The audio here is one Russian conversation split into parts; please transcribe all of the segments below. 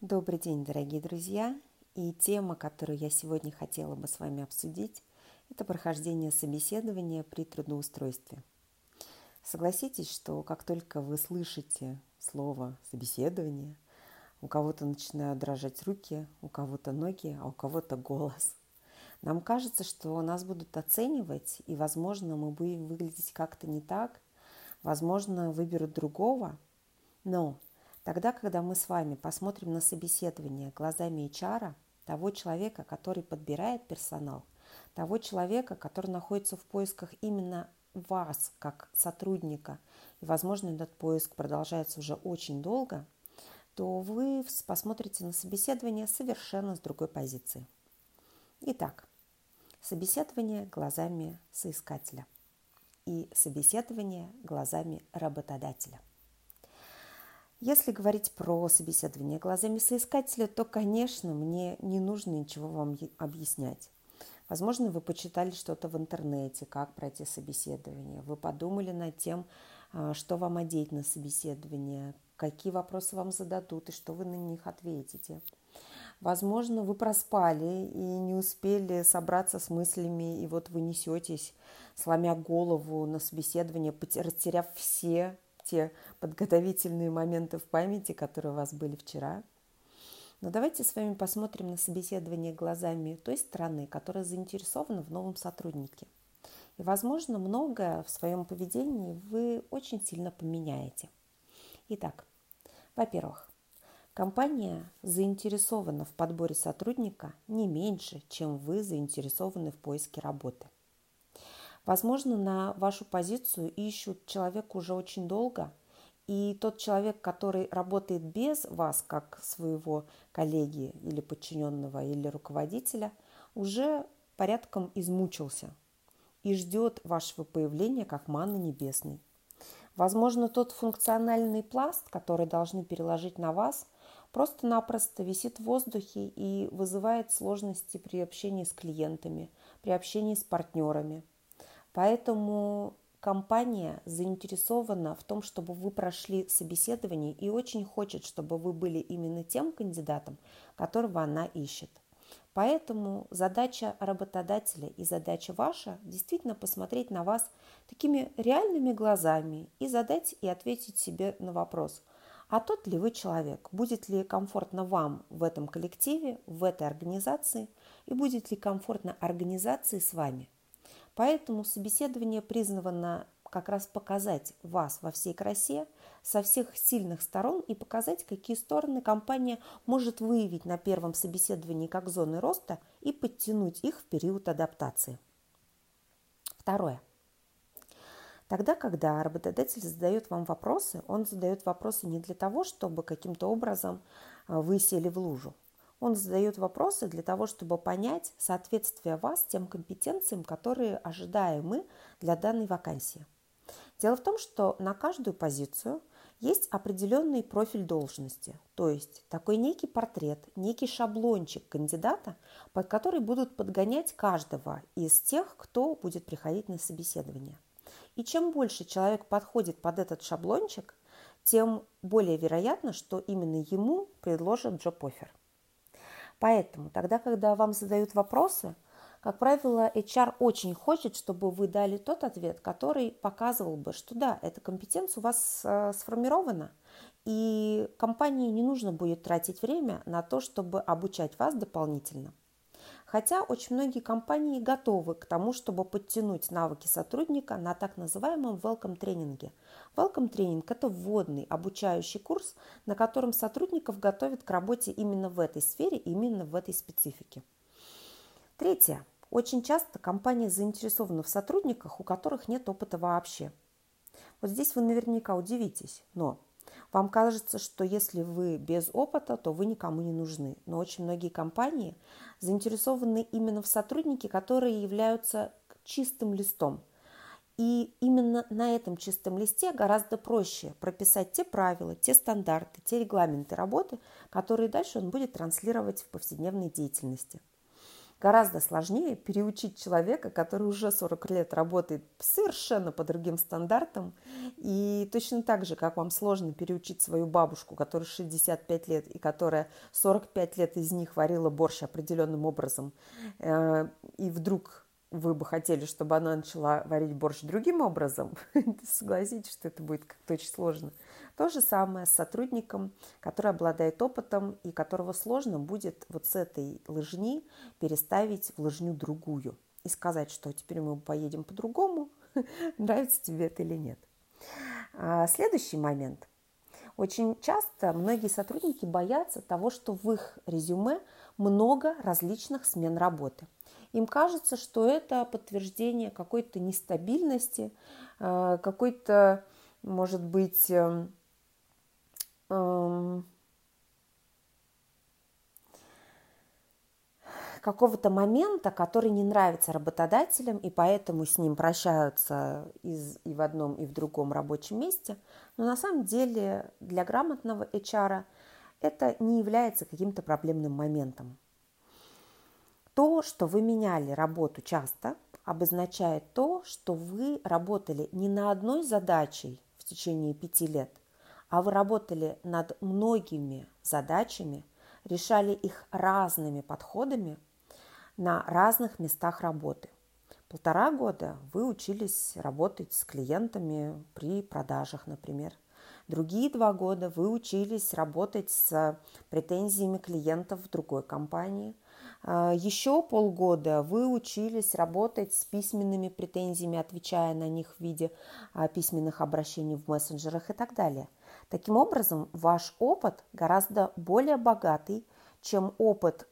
Добрый день, дорогие друзья! И тема, которую я сегодня хотела бы с вами обсудить, это прохождение собеседования при трудоустройстве. Согласитесь, что как только вы слышите слово «собеседование», у кого-то начинают дрожать руки, у кого-то ноги, а у кого-то голос. Нам кажется, что нас будут оценивать, и, возможно, мы будем выглядеть как-то не так, возможно, выберут другого, но Тогда, когда мы с вами посмотрим на собеседование глазами HR, того человека, который подбирает персонал, того человека, который находится в поисках именно вас как сотрудника, и, возможно, этот поиск продолжается уже очень долго, то вы посмотрите на собеседование совершенно с другой позиции. Итак, собеседование глазами соискателя и собеседование глазами работодателя. Если говорить про собеседование глазами соискателя, то, конечно, мне не нужно ничего вам объяснять. Возможно, вы почитали что-то в интернете, как пройти собеседование. Вы подумали над тем, а, что вам одеть на собеседование, какие вопросы вам зададут и что вы на них ответите. Возможно, вы проспали и не успели собраться с мыслями, и вот вы несетесь, сломя голову на собеседование, растеряв все те подготовительные моменты в памяти, которые у вас были вчера. Но давайте с вами посмотрим на собеседование глазами той стороны, которая заинтересована в новом сотруднике. И, возможно, многое в своем поведении вы очень сильно поменяете. Итак, во-первых, компания заинтересована в подборе сотрудника не меньше, чем вы заинтересованы в поиске работы. Возможно, на вашу позицию ищут человека уже очень долго, и тот человек, который работает без вас, как своего коллеги или подчиненного или руководителя, уже порядком измучился и ждет вашего появления как манна небесной. Возможно, тот функциональный пласт, который должны переложить на вас, просто-напросто висит в воздухе и вызывает сложности при общении с клиентами, при общении с партнерами – Поэтому компания заинтересована в том, чтобы вы прошли собеседование и очень хочет, чтобы вы были именно тем кандидатом, которого она ищет. Поэтому задача работодателя и задача ваша действительно посмотреть на вас такими реальными глазами и задать и ответить себе на вопрос, а тот ли вы человек, будет ли комфортно вам в этом коллективе, в этой организации? И будет ли комфортно организации с вами – Поэтому собеседование призвано как раз показать вас во всей красе, со всех сильных сторон и показать, какие стороны компания может выявить на первом собеседовании как зоны роста и подтянуть их в период адаптации. Второе. Тогда, когда работодатель задает вам вопросы, он задает вопросы не для того, чтобы каким-то образом а, вы сели в лужу. Он задает вопросы для того, чтобы понять соответствие вас тем компетенциям, которые ожидаемы для данной вакансии. Дело в том, что на каждую позицию есть определенный профиль должности, то есть такой некий портрет, некий шаблончик кандидата, под который будут подгонять каждого из тех, кто будет приходить на собеседование. И чем больше человек подходит под этот шаблончик, тем более вероятно, что именно ему предложат джоб-офер. Поэтому тогда, когда вам задают вопросы, как правило, HR очень хочет, чтобы вы дали тот ответ, который показывал бы, что да, эта компетенция у вас э, сформирована, и компании не нужно будет тратить время на то, чтобы обучать вас дополнительно. Хотя очень многие компании готовы к тому, чтобы подтянуть навыки сотрудника на так называемом welcome тренинге. Welcome тренинг – это вводный обучающий курс, на котором сотрудников готовят к работе именно в этой сфере, именно в этой специфике. Третье. Очень часто компания заинтересована в сотрудниках, у которых нет опыта вообще. Вот здесь вы наверняка удивитесь, но вам кажется, что если вы без опыта, то вы никому не нужны. Но очень многие компании заинтересованы именно в сотруднике, которые являются чистым листом. И именно на этом чистом листе гораздо проще прописать те правила, те стандарты, те регламенты работы, которые дальше он будет транслировать в повседневной деятельности. Гораздо сложнее переучить человека, который уже 40 лет работает совершенно по другим стандартам. И точно так же, как вам сложно переучить свою бабушку, которая 65 лет и которая 45 лет из них варила борщ определенным образом, э, и вдруг вы бы хотели, чтобы она начала варить борщ другим образом, согласитесь, что это будет как-то очень сложно. То же самое с сотрудником, который обладает опытом и которого сложно будет вот с этой лыжни переставить в лыжню другую и сказать, что теперь мы поедем по-другому, нравится тебе это или нет. А следующий момент. Очень часто многие сотрудники боятся того, что в их резюме много различных смен работы – им кажется, что это подтверждение какой-то нестабильности, э, какой-то, может быть, какого-то момента, который не нравится работодателям, и поэтому с ним прощаются из, и в одном, и в другом рабочем месте. Но на самом деле для грамотного HR это не является каким-то проблемным моментом. То, что вы меняли работу часто, обозначает то, что вы работали не на одной задачей в течение пяти лет, а вы работали над многими задачами, решали их разными подходами на разных местах работы. Полтора года вы учились работать с клиентами при продажах, например. Другие два года вы учились работать с претензиями клиентов в другой компании – а, Еще полгода вы учились работать с письменными претензиями, отвечая на них в виде а, письменных обращений в мессенджерах и так далее. Таким образом, ваш опыт гораздо более богатый, чем опыт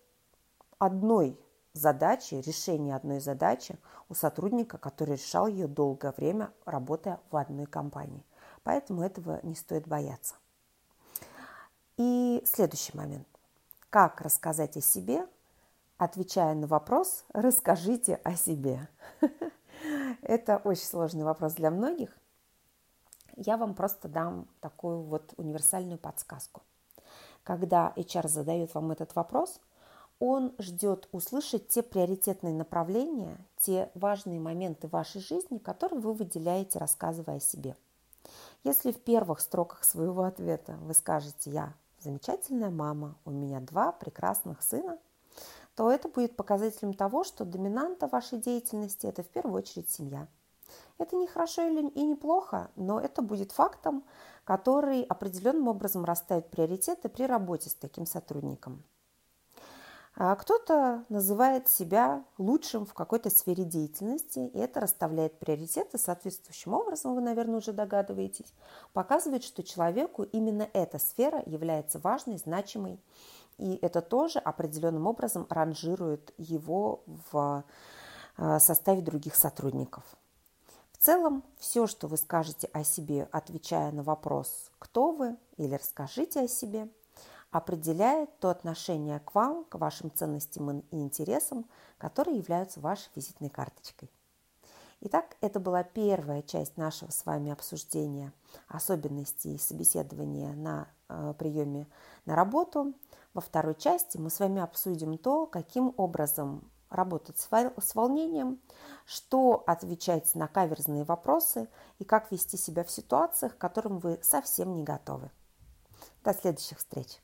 одной задачи, решения одной задачи у сотрудника, который решал ее долгое время, работая в одной компании. Поэтому этого не стоит бояться. И следующий момент. Как рассказать о себе Отвечая на вопрос, расскажите о себе. Это очень сложный вопрос для многих. Я вам просто дам такую вот универсальную подсказку. Когда HR задает вам этот вопрос, он ждет услышать те приоритетные направления, те важные моменты вашей жизни, которые вы выделяете, рассказывая о себе. Если в первых строках своего ответа вы скажете «Я замечательная мама, у меня два прекрасных сына», то это будет показателем того, что доминанта вашей деятельности – это в первую очередь семья. Это не хорошо и не плохо, но это будет фактом, который определенным образом расставит приоритеты при работе с таким сотрудником. А кто-то называет себя лучшим в какой-то сфере деятельности, и это расставляет приоритеты соответствующим образом, вы, наверное, уже догадываетесь, показывает, что человеку именно эта сфера является важной, значимой и это тоже определенным образом ранжирует его в э, составе других сотрудников. В целом, все, что вы скажете о себе, отвечая на вопрос «Кто вы?» или «Расскажите о себе», определяет то отношение к вам, к вашим ценностям и интересам, которые являются вашей визитной карточкой. Итак, это была первая часть нашего с вами обсуждения особенностей собеседования на э, приеме на работу. Во второй части мы с вами обсудим то, каким образом работать с волнением, что отвечать на каверзные вопросы и как вести себя в ситуациях, к которым вы совсем не готовы. До следующих встреч!